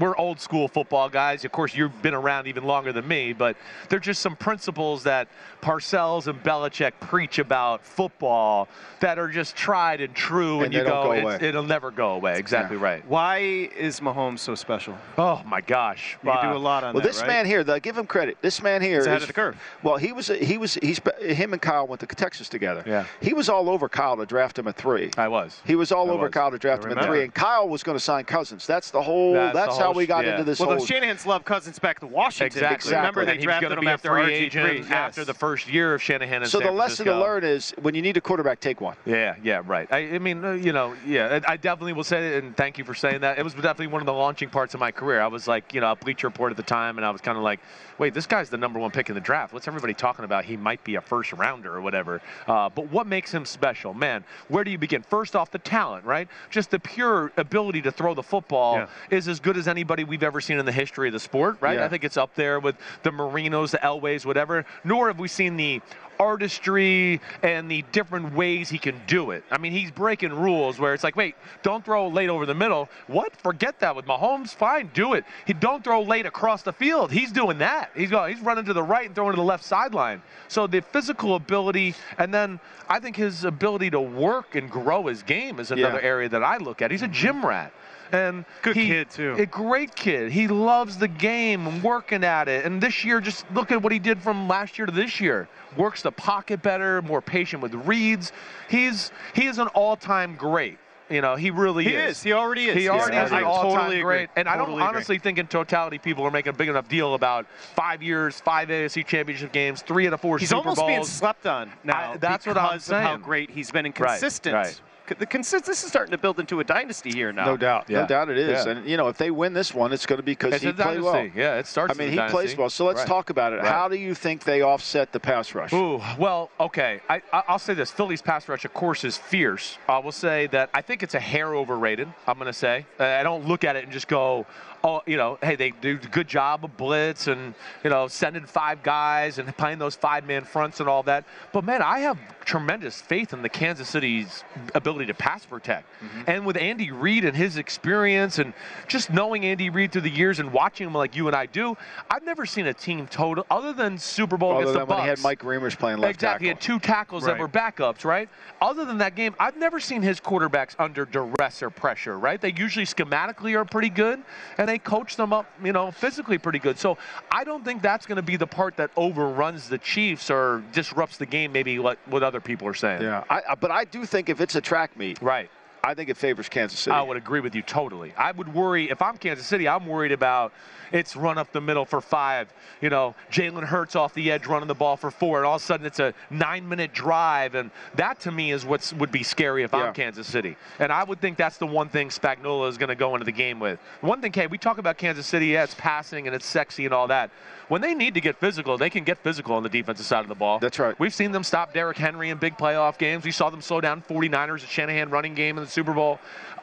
we're old school football guys. Of course, you've been around even longer than me, but there're just some principles that Parcells and Belichick preach about football that are just tried and true, and, And you go, go away. it'll never go away. Exactly right. Why is Mahomes so special? Oh my gosh. You do a lot on Well, that, this right? man here, though, give him credit. This man here He's ahead of the curve. Well, he was he was he's him and Kyle went to Texas together. Yeah. He was all over Kyle to draft him at three. I was. He was all I over was. Kyle to draft him at three, and Kyle was going to sign Cousins. That's the whole. That's, That's the how we got yeah. into this Well, whole. the Shanahan's love Cousins back to Washington. Exactly. Remember, they and he was drafted him after free RG3. agent after the first year of Shanahan so the lesson to learn is when you need a quarterback, take one. Yeah, yeah, right. I, I mean, uh, you know, yeah, I I definitely will say it, and thank you for saying that. It was definitely one of the launching parts of my career. I was like, you know, a Bleacher Report at the time, and I was kind of like, wait, this guy's the number one pick in the draft. What's everybody talking about? He might be a first rounder or whatever. Uh, but what makes him special? Man, where do you begin? First off, the talent, right? Just the pure ability to throw the football Yeah. is as good as anybody we've ever seen in the history of the sport, right? Yeah. I think it's up there with the Marinos, the Elways, whatever. Nor have we seen the artistry and the different ways he can do it. I mean, he's breaking rules where it's like, wait, don't throw late over the middle. What? Forget that with Mahomes. Fine, do it. He don't throw late across the field. He's doing that. He's going. He's running to the right and throwing to the left sideline. So the physical ability, and then I think his ability to work and grow his game is another Yeah. area that I look at. He's a gym rat. And Good he- kid, too. A great kid. He loves the game and working at it. And this year, just look at what he did from last year to this year. Works the pocket better, more patient with reads. He's he is an all-time great. You know, he really is. He is. is. He already is. He already Yeah, is an all-time totally great. And I don't Totally agree. honestly think in totality people are making a big enough deal about five years, five AFC championship games, three out of four He's Super almost Bowls. being slept on now. I- that's what I'm of how great he's been and consistent. right. C- The consist- This is starting to build into a dynasty here now. No doubt, Yeah. no doubt it is. Yeah. And you know, if they win this one, it's going to be because he a played well. Yeah, it starts I mean, a he dynasty. plays well. So let's Right. talk about it. Right. How do you think they offset the pass rush? Ooh, well, okay. I, I, I'll say this: Philly's pass rush, of course, is fierce. I will say that I think it's a hair overrated. I'm going to say I don't look at it and just go, oh, you know, hey, they do a good job of blitz and you know sending five guys and playing those five-man fronts and all that. But man, I have tremendous faith in the Kansas City's ability to pass protect, Mm-hmm. and with Andy Reid and his experience and just knowing Andy Reid through the years and watching him like you and I do, I've never seen a team total other than Super Bowl Other against than the when he had Mike Remmers playing left Exactly. He tackle. had two tackles that were backups, right? Other than that game, I've never seen his quarterbacks under duress or pressure, right? They usually schematically are pretty good, and they coach them up, you know, physically pretty good. So I don't think that's going to be the part that overruns the Chiefs or disrupts the game, maybe what, what other people are saying. Yeah, I, but I do think if it's a track meet, Right. I think it favors Kansas City. I would agree with you totally. I would worry if I'm Kansas City. I'm worried about it's run up the middle for five. You know, Jalen Hurts off the edge running the ball for four, and all of a sudden it's a nine-minute drive, and that to me is what would be scary if Yeah. I'm Kansas City. And I would think that's the one thing Spagnuolo is going to go into the game with. One thing, Kay, we talk about Kansas City. Yeah, it's passing and it's sexy and all that. When they need to get physical, they can get physical on the defensive side of the ball. That's right. We've seen them stop Derrick Henry in big playoff games. We saw them slow down 49ers at Shanahan running game in the Super Bowl.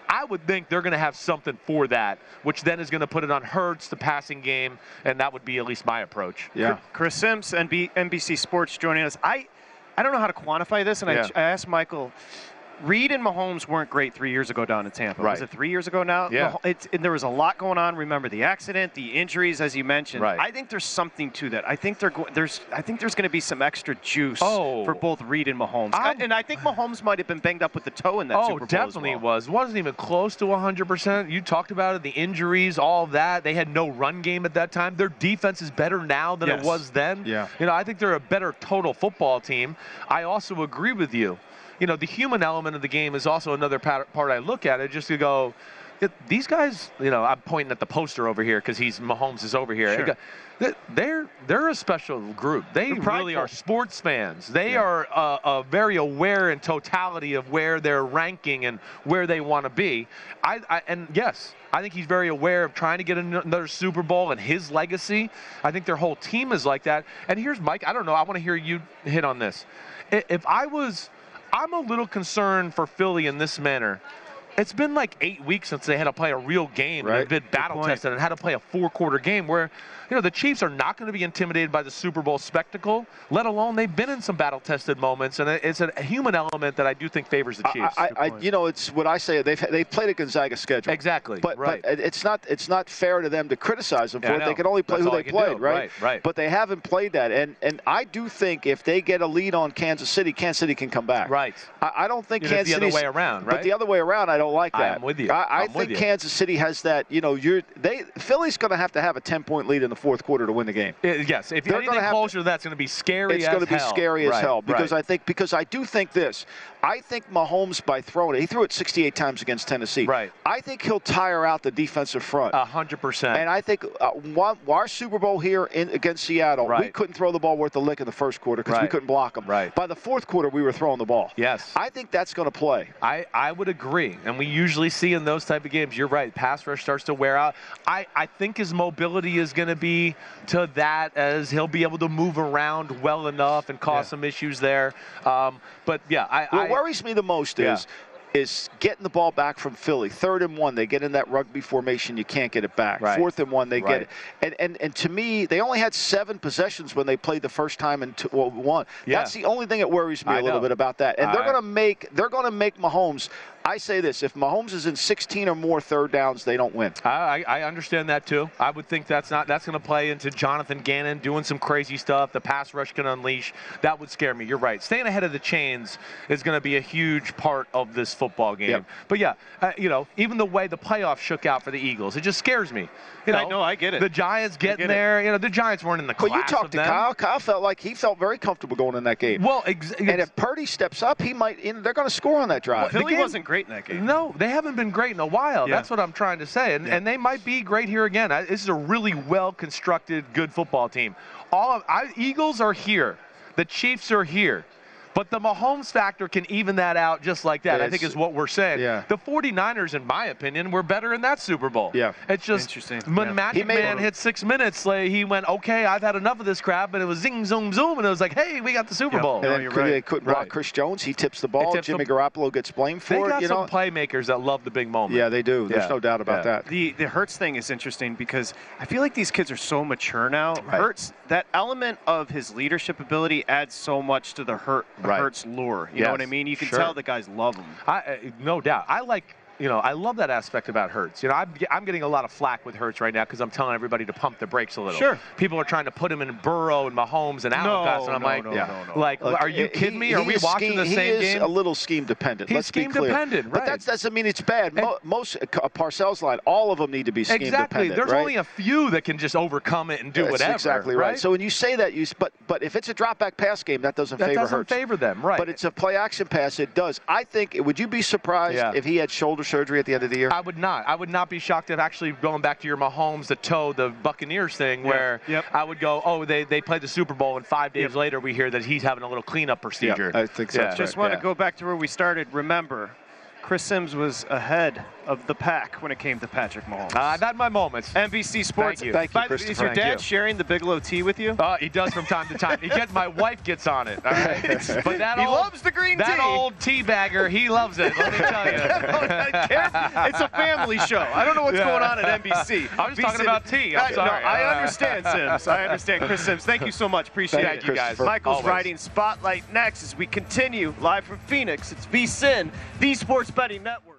I would think they're going to have something for that, which then is going to put it on Hurts, the passing game, and that would be at least my approach. yeah. Chris Simms, NB, NBC Sports, joining us. I, I don't know how to quantify this, and Yeah. I, I asked Michael. Reid and Mahomes weren't great three years ago down in Tampa. Right. Was it three years ago now? Yeah. Mah- It's, and there was a lot going on. Remember the accident, the injuries, as you mentioned. Right. I think there's something to that. I think there's I think there's going to be some extra juice Oh. for both Reid and Mahomes. I'm- and I think Mahomes might have been banged up with the toe in that oh, Super Bowl. as definitely well. it was. It wasn't even close to 100%. You talked about it, the injuries, all that. They had no run game at that time. Their defense is better now than Yes. it was then. Yeah. You know, I think they're a better total football team. I also agree with you. You know, the human element of the game is also another part, part I look at it just to go, these guys, you know, I'm pointing at the poster over here because he's Mahomes is over here. Sure. They- They're they're a special group. They really are sports fans. They are uh, uh, very aware in totality of where they're ranking and where they want to be. I, I and yes, I think he's very aware of trying to get another Super Bowl and his legacy. I think their whole team is like that. And here's Mike. I don't know. I want to hear you hit on this. If I was, I'm a little concerned for Philly in this manner. It's been like eight weeks since they had to play a real game. Right. They've been battle tested and had to play a four quarter game where, you know, the Chiefs are not going to be intimidated by the Super Bowl spectacle, let alone they've been in some battle tested moments. And it's a human element that I do think favors the Chiefs. I, I, I, you know, it's what I say. They've they've played a Gonzaga schedule. Exactly, But right. but it's not it's not fair to them to criticize them Yeah, for it. They can only play That's who they played, do. right? Right, right. But they haven't played that, and and I do think if they get a lead on Kansas City, Kansas City can come back. Right. I, I don't think Kansas the other way around, But the other way around, I don't like that. I that. am with you. I, I think you. Kansas City has that. You know, you're they Philly's going to have to have a 10 point lead in the fourth quarter to win the game. Uh, yes, if They're anything have closer to that's going to be scary It's going to be scary as Right, hell because right. I think because I do think this. I think Mahomes by throwing it, he threw it 68 times against Tennessee. Right. I think he'll tire out the defensive front. A hundred percent. And I think uh, one, our Super Bowl here in, against Seattle, we couldn't throw the ball worth a lick in the first quarter because we couldn't block them. Right. By the fourth quarter, we were throwing the ball. Yes. I think that's going to play. I, I would agree. And we usually see in those type of games, you're right, pass rush starts to wear out. I, I think his mobility is going to be to that as he'll be able to move around well enough and cause Yeah. some issues there. Um, but yeah, I, What I worries me the most Yeah. is is getting the ball back from Philly. Third and one, they get in that rugby formation, you can't get it back. Right. Fourth and one, they Right. get it. And, and and to me, they only had seven possessions when they played the first time in two, well, one. Yeah. That's the only thing that worries me I a little know. bit about that. And they're going to make they're going to make Mahomes I say this: if Mahomes is in 16 or more third downs, they don't win. I, I understand that too. I would think that's not that's going to play into Jonathan Gannon doing some crazy stuff. The pass rush can unleash. That would scare me. You're right. Staying ahead of the chains is going to be a huge part of this football game. Yep. But yeah, uh, you know, even the way the playoffs shook out for the Eagles, it just scares me. You know, I know, I get it. The Giants get getting it. there. You know, the Giants weren't in the Well, class you talked to them. Kyle. Kyle felt like he felt very comfortable going in that game. Well, ex- and if Purdy steps up, he might. In, they're going to score on that drive. Well, Philly game- wasn't great in that game. No, they haven't been great in a while. Yeah. That's what I'm trying to say. And, Yeah. and they might be great here again. I, this is a really well constructed, good football team. All of I, Eagles are here. The Chiefs are here. But the Mahomes factor can even that out just like that. I think is what we're saying. yeah. The 49ers, in my opinion, were better in that Super Bowl. Yeah. It's just Interesting. when Yeah. Magic He made- Man hit six minutes, like, he went, okay, I've had enough of this crap. And it was zing, zoom, zoom. And it was like, hey, we got the Super Yeah. Bowl. and No, then you're could, right. they couldn't block Chris Jones. He tips the ball. tips Jimmy the- Garoppolo gets blamed They for it. got You some know. playmakers that love the big moment. yeah, they do. There's Yeah. no doubt about Yeah. that. The the Hurts thing is interesting because I feel like these kids are so mature now. Right. Hurts, that element of his leadership ability adds so much to the Hurt, Right. Hurts lure. You know what I mean? You can sure. tell the guys love him. I, uh, no doubt. I like, you know, I love that aspect about Hurts. You know, I'm, I'm getting a lot of flack with Hurts right now because I'm telling everybody to pump the brakes a little. Sure. People are trying to put him in Burrow and Mahomes and Allen guys, and I'm no, like, no, Yeah. no, no. like, Look, are you he- kidding me? Are we watching scheme- the same he is game? a little scheme dependent. He's Let's be scheme clear. dependent, But that doesn't mean it's bad. Mo- most uh, Parcells line, all of them need to be scheme exactly. dependent. Exactly. There's right? only a few that can just overcome it and do That's whatever. exactly right. So when you say that, you but but if it's a drop back pass game, that doesn't that favor doesn't Hurts. favor them, right? But it's a play action pass. It does. I think. Would you be surprised Yeah. if he had shoulder surgery at the end of the year? I would not. I would not be shocked if actually going back to your Mahomes, the toe, the Buccaneers thing, where Yep. I would go, oh, they, they played the Super Bowl, and five days Yep. later we hear that he's having a little cleanup procedure. I think so, Yeah. Just Right, want yeah. to go back to where we started. Remember, Chris Simms was ahead of the pack when it came to Patrick Mahomes. Uh, not my moments. NBC Sports. Thank you. Thank you, By the- Is your dad you. sharing the Bigelow tea with you? Uh, he does from time to time. He gets my wife gets on it. All right, but that He old, loves the green that tea. old tea bagger, he loves it. Let me tell you. it's a family show. I don't know what's Yeah. going on at NBC. I'm just talking about tea. I'm I- sorry. No, I understand, Simms. I understand, Chris Simms. Thank you so much. Appreciate Thank it. you, guys. Michael's Always. riding Spotlight next as we continue live from Phoenix. It's VSiN, the Sports Betting Network.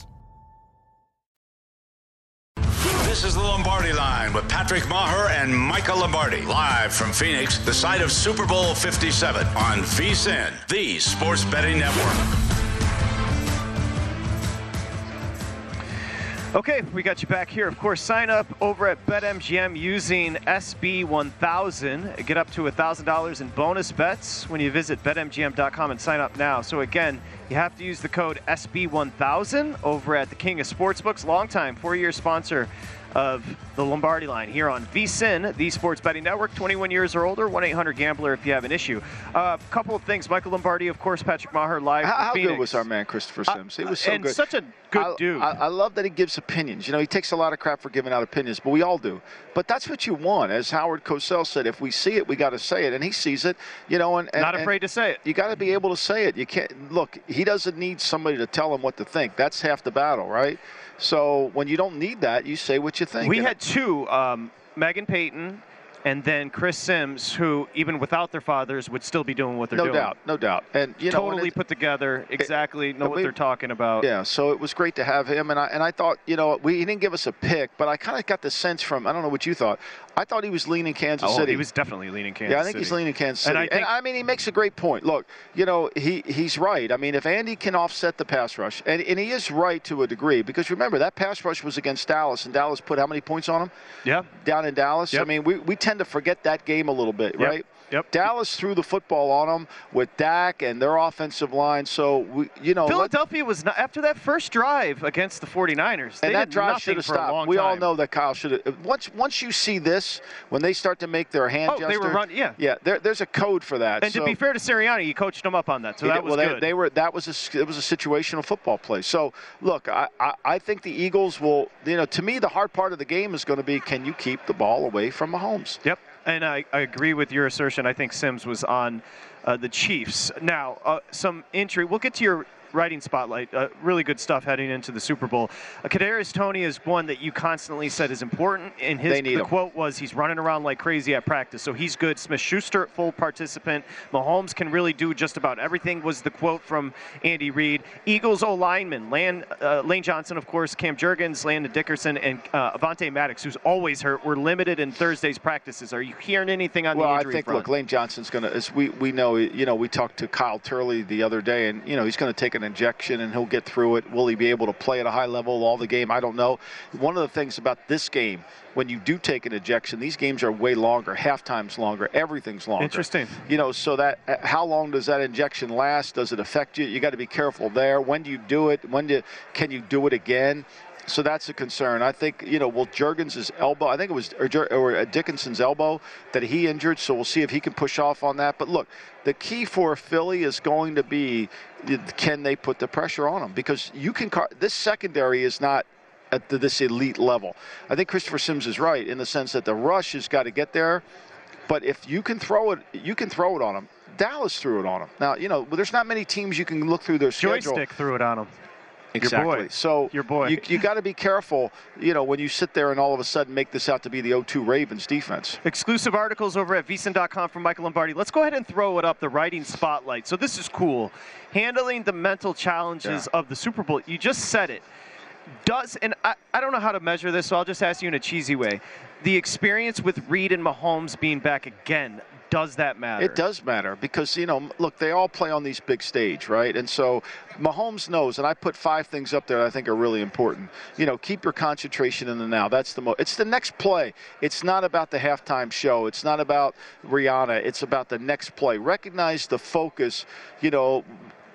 This is the Lombardi Line with Patrick Meagher and Michael Lombardi. Live from Phoenix, the site of Super Bowl 57 on VSIN, the sports betting network. Okay, we got you back here. Of course, sign up over at BetMGM using SB1000. Get up to $1,000 in bonus bets when you visit BetMGM.com and sign up now. So, again, you have to use the code SB1000 over at the King of Sportsbooks, longtime four year sponsor of the Lombardi line here on VSIN, the Sports Betting Network. 21 years or older, 1-800-GAMBLER if you have an issue. A uh, couple of things. Michael Lombardi, of course, Patrick Meagher live How, how good was our man Christopher Simms? he was so and good. such a good I, dude. I, I love that he gives opinions. You know, he takes a lot of crap for giving out opinions, but we all do. But that's what you want, as Howard Cosell said. If we see it, we got to say it, and he sees it. You know, and, and Not and afraid to say it. You got to be able to say it. You can't look. He doesn't need somebody to tell him what to think. That's half the battle, right? So when you don't need that, you say what you think. We had two, um, Meghan Payton and then Chris Simms, who even without their fathers would still be doing what they're no doing. No doubt, no doubt, and you know, totally it- put together, exactly know what we- they're talking about. Yeah, so it was great to have him, and I and I thought, you know, we he didn't give us a pick, but I kind of got the sense from I don't know what you thought. I thought he was leaning Kansas Oh, City. he was definitely leaning Kansas yeah, I think he's City. leaning Kansas City. And I And I, mean, he makes a great point. Look, you know, he he's right. I mean, if Andy can offset the pass rush, and, and he is right to a degree, because remember that pass rush was against Dallas, and Dallas put how many points on him? Yeah. Down in Dallas. I mean, we, we tend to forget that game a little bit, Yep. right? Yep. Dallas threw the football on them with Dak and their offensive line. So we, you know, let- Philadelphia was not, after that first drive against the 49ers. They and that did drive should have stopped. We all know that Kyle should have. Once once you see this, when they start to make their hand Oh, they were gesture, run- yeah. yeah. There, there's a code for that. And so, to be fair to Sirianni, he coached them up on that, so that did- was well, good. They, they were that was a it was a situational football play. So look, I, I I think the Eagles will. You know, to me, the hard part of the game is going to be can you keep the ball away from Mahomes? Yep, and I, I agree with your assertion. I think Simms was on uh, the Chiefs. Now, uh, some injury. We'll get to your writing spotlight. Uh, really good stuff heading into the Super Bowl. Uh, Kadarius Toney is one that you constantly said is important. And his the him. quote was he's running around like crazy at practice, so he's good. Smith-Schuster full participant. Mahomes can really do just about everything. Was the quote from Andy Reid. Eagles O lineman Lane, uh, Lane Johnson, of course, Cam Jurgens, Landon Dickerson, and uh, Avonte Maddox, who's always hurt, were limited in Thursday's practices. Are you hearing anything on well, the I think front? look, Lane Johnson's going to. As we we know, you know, we talked to Kyle Turley the other day, and you know, he's going to take an injection and he'll get through it. Will he be able to play at a high level all the game? I don't know. One of the things about this game, when you do take an injection, these games are way longer. Half time's longer. Everything's longer. Interesting. You know, so that uh, how long does that injection last? Does it affect you? You got to be careful there. When do you do it? When do can you do it again? So that's a concern. I think you know, well, Jurgens' elbow? I think it was or, or uh, Dickerson's elbow that he injured. So we'll see if he can push off on that. But look, the key for Philly is going to be can they put the pressure on him? Because you can. This secondary is not at the, this elite level. I think Christopher Simms is right in the sense that the rush has got to get there. But if you can throw it, you can throw it on him. Dallas threw it on him. Now you know there's not many teams you can look through their schedule. Joystick threw it on him. Exactly. Your boy. So Your boy. you, you got to be careful, you know, when you sit there and all of a sudden make this out to be the 0-2 Ravens defense. Exclusive articles over at vsin.com from Michael Lombardi. Let's go ahead and throw it up, the writing spotlight. So this is cool. Handling the mental challenges of the Super Bowl. You just said it. Does, and I, I don't know how to measure this, so I'll just ask you in a cheesy way. The experience with Reid and Mahomes being back again, does that matter? It does matter because you know, look, they all play on these big stage, right? And so Mahomes knows, and I put five things up there that I think are really important. You know, keep your concentration in the now. That's the most. It's the next play. It's not about the halftime show. It's not about Rihanna. It's about the next play. Recognize the focus. You know.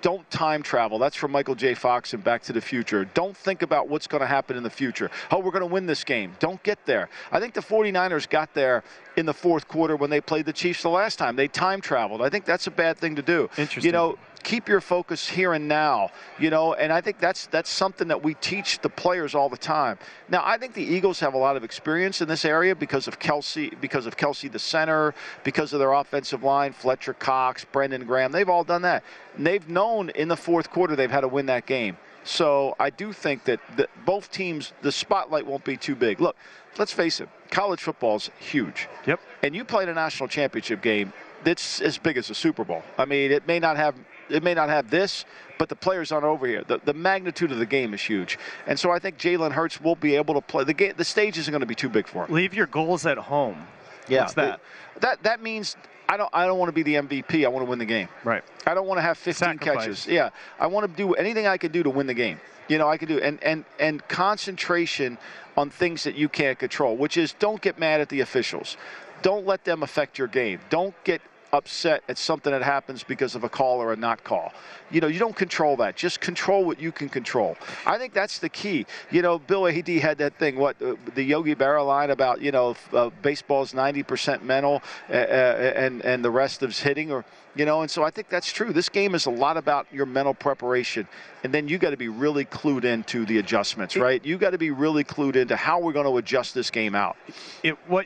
Don't time travel. That's from Michael J. Fox in Back to the Future. Don't think about what's going to happen in the future. Oh, we're going to win this game. Don't get there. I think the 49ers got there in the fourth quarter when they played the Chiefs the last time. They time traveled. I think that's a bad thing to do. Interesting. You know, keep your focus here and now, you know, and I think that's that's something that we teach the players all the time. Now, I think the Eagles have a lot of experience in this area because of Kelce, because of Kelce the center, because of their offensive line, Fletcher Cox, Brandon Graham. They've all done that. And they've known in the fourth quarter they've had to win that game. So I do think that the, both teams, the spotlight won't be too big. Look, let's face it, college football's huge. Yep. And you played a national championship game that's as big as a Super Bowl. I mean, it may not have it may not have this, but the players aren't over here. The, the magnitude of the game is huge, and so I think Jalen Hurts will be able to play. The game, the stage isn't going to be too big for him. Leave your goals at home. Yeah, What's that? That that means I don't I don't want to be the MVP. I want to win the game. Right. I don't want to have 15 Sacrifice. catches. Yeah, I want to do anything I can do to win the game. You know, I can do and and and concentration on things that you can't control, which is don't get mad at the officials. Don't let them affect your game. Don't get upset at something that happens because of a call or a not call. You know, you don't control that. Just control what you can control. I think that's the key. You know, Bill AD had that thing, what, uh, the Yogi Berra line about, you know, uh, baseball's 90% mental uh, uh, and, and the rest is hitting or, you know, and so I think that's true. This game is a lot about your mental preparation. And then you got to be really clued into the adjustments, right? You got to be really clued into how we're going to adjust this game out. It, what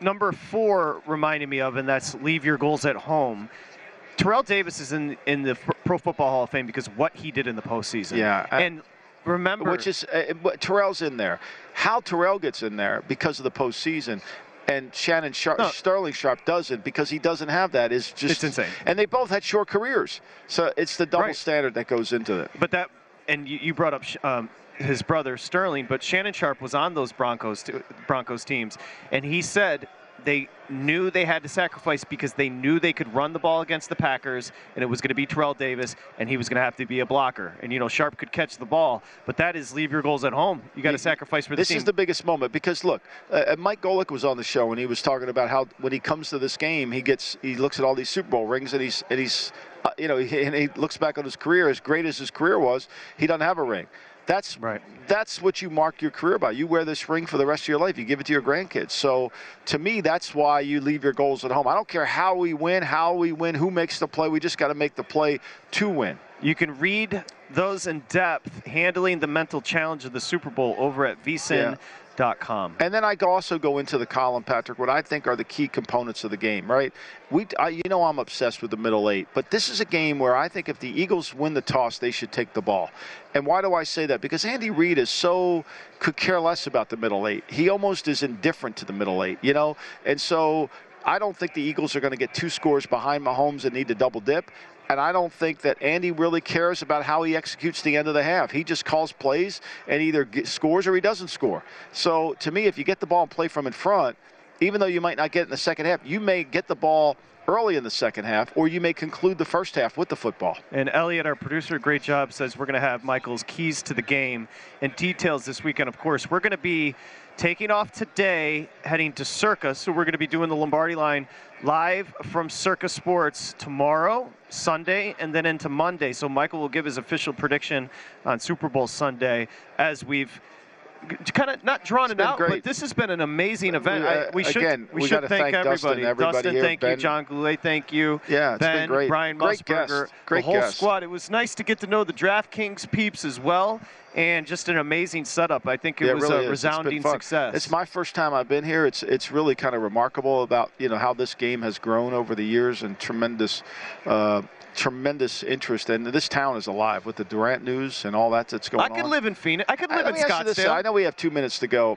number four reminded me of, and that's leave your goals at home. Terrell Davis is in in the Pro Football Hall of Fame because what he did in the postseason. Yeah, I- and remember, which is uh, Terrell's in there. How Terrell gets in there because of the postseason. And Shannon Sharpe, No. Sterling Sharpe doesn't because he doesn't have that. Is just It's insane. And they both had short careers, so it's the double Right. standard that goes into it. But that, and you, you brought up um, his brother Sterling, but Shannon Sharpe was on those Broncos t- Broncos teams, and he said they knew they had to sacrifice because they knew they could run the ball against the Packers, and it was going to be Terrell Davis, and he was going to have to be a blocker. And you know, Sharpe could catch the ball, but that is leave your goals at home. You got to sacrifice for the This team. is the biggest moment because look, uh, uh, Mike Golic was on the show and he was talking about how when he comes to this game, he gets he looks at all these Super Bowl rings and he's and he's uh, you know he, and he looks back on his career as great as his career was, he doesn't have a ring. That's right. That's what you mark your career by. You wear this ring for the rest of your life. You give it to your grandkids. So to me, that's why you leave your goals at home. I don't care how we win, how we win, who makes the play. We just got to make the play to win. You can read those in depth, handling the mental challenge of the Super Bowl over at vsin.com. And then I also go into the column, Patrick, what I think are the key components of the game, right? We, I, you know, I'm obsessed with the middle eight, but this is a game where I think if the Eagles win the toss, they should take the ball. And why do I say that? Because Andy Reid is so could care less about the middle eight. He almost is indifferent to the middle eight, you know. And so I don't think the Eagles are going to get two scores behind Mahomes and need to double dip. And I don't think that Andy really cares about how he executes the end of the half. He just calls plays and either get, scores or he doesn't score. So to me, if you get the ball and play from in front, even though you might not get it in the second half, you may get the ball early in the second half, or you may conclude the first half with the football. And Elliot, our producer, great job, says we're going to have Michael's keys to the game and details this weekend. Of course, we're going to be taking off today, heading to Circa. So we're going to be doing the Lombardi line live from Circa Sports tomorrow, Sunday, and then into Monday. So Michael will give his official prediction on Super Bowl Sunday as we've kind of not drawn it out, great. but this has been an amazing event. We, I, uh, we should again, we, we should thank, thank Dustin, everybody. everybody here, thank you. John Goulet, thank you. Yeah, it's been ben, great. Brent Great Musburger, the whole guest. squad. It was nice to get to know the DraftKings peeps as well, and just an amazing setup. I think it Yeah, was really a is. Resounding fun. success. It's my first time I've been here. It's it's really kind of remarkable about you know how this game has grown over the years and tremendous. Uh, Tremendous interest, and this town is alive with the Durant news and all that that's going on. I on. could live in Phoenix. I could Uh, live let in me ask you this, Scottsdale. I know we have two minutes to go.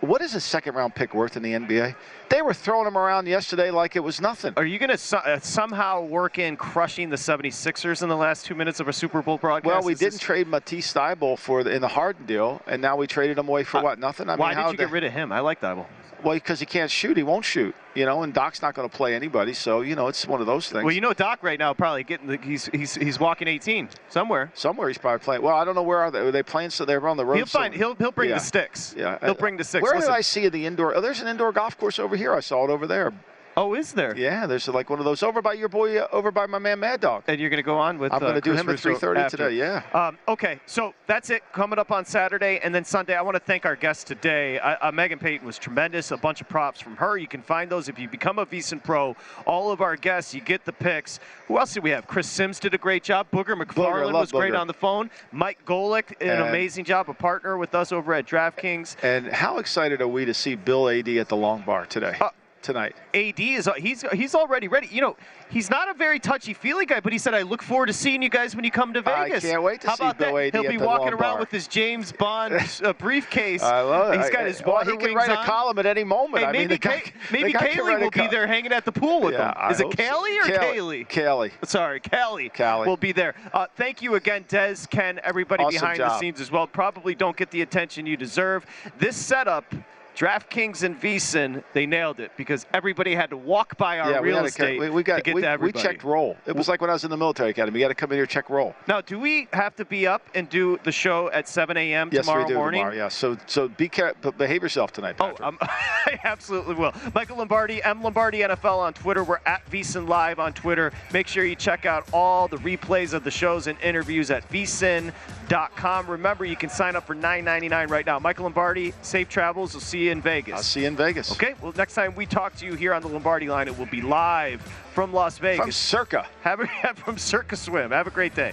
What is a second round pick worth in the NBA? They were throwing them around yesterday like it was nothing. Are you going to so, uh, somehow work in crushing the 76ers in the last two minutes of a Super Bowl broadcast? Well, we Is didn't this- trade Matisse Thybulle for the, in the Harden deal, and now we traded him away for what? Nothing. I Uh, Why mean, did you get rid of him? I like Thybulle. Well, because he can't shoot, he won't shoot. You know, and Doc's not going to play anybody, so you know it's one of those things. Well, you know, Doc right now probably getting the, he's he's he's walking 18 somewhere. Somewhere he's probably playing. Well, I don't know where are they. Are they playing? So they're on the road. He'll find somewhere. he'll he'll bring Yeah. the sticks. Yeah, he'll uh, bring the sticks. Where Listen, did I see the indoor? Oh, there's an indoor golf course over here. I saw it over there. Oh, is there? Yeah, there's like one of those over by your boy, uh, over by my man Mad Dog. And you're going to go on with. I'm uh, gonna do Chris him at 3:30 after. today, yeah. Um, okay, so that's it. Coming up on Saturday and then Sunday. I want to thank our guest today. Uh, uh, Meghan Payton was tremendous. A bunch of props from her. You can find those if you become a VSiN Pro. All of our guests, you get the picks. Who else did we have? Chris Simms did a great job. Booger McFarland love was great on the phone. Mike Golic, an And- amazing job, a partner with us over at DraftKings. And how excited are we to see Bill Ad at the Long Bar today? Tonight. AD is he's he's already ready. You know, he's not a very touchy feely guy, but he said, "I look forward to seeing you guys when you come to Vegas." I Vegas." can't wait to How see about Bill that? AD He'll be walking around Bar. with his James Bond uh, briefcase. I love it. He's got his well, water he can write on. a column at any moment. Hey, I mean, maybe the guy- Kay- the Kaylee will be there hanging at the pool with Yeah, him. I Is it hope so. Kaylee or Kaylee? Kaylee? Kaylee. Sorry, Callie. Callie. will be there. Uh, thank you again, Des, Ken, everybody Awesome behind the scenes as well. Probably don't get the attention you deserve. This setup DraftKings and VSiN, they nailed it because everybody had to walk by our yeah, we real to, estate we, we got, to get we, to we checked roll. It was like when I was in the military academy. You got to come in here check roll. Now, do we have to be up and do the show at 7 a.m. Yes, tomorrow we do morning? tomorrow. Yeah. So so be careful. Behave yourself tonight. Patrick. Oh, um, I absolutely will. Michael Lombardi, M Lombardi NFL on Twitter. We're at VSiN Live on Twitter. Make sure you check out all the replays of the shows and interviews at VSiN.com. Remember, you can sign up for $9.99 right now. Michael Lombardi, safe travels. We'll see you in Vegas. I'll see you in Vegas. Okay. Well, next time we talk to you here on the Lombardi line, it will be live from Las Vegas. From Circa. Have a, from Circa Swim. Have a great day.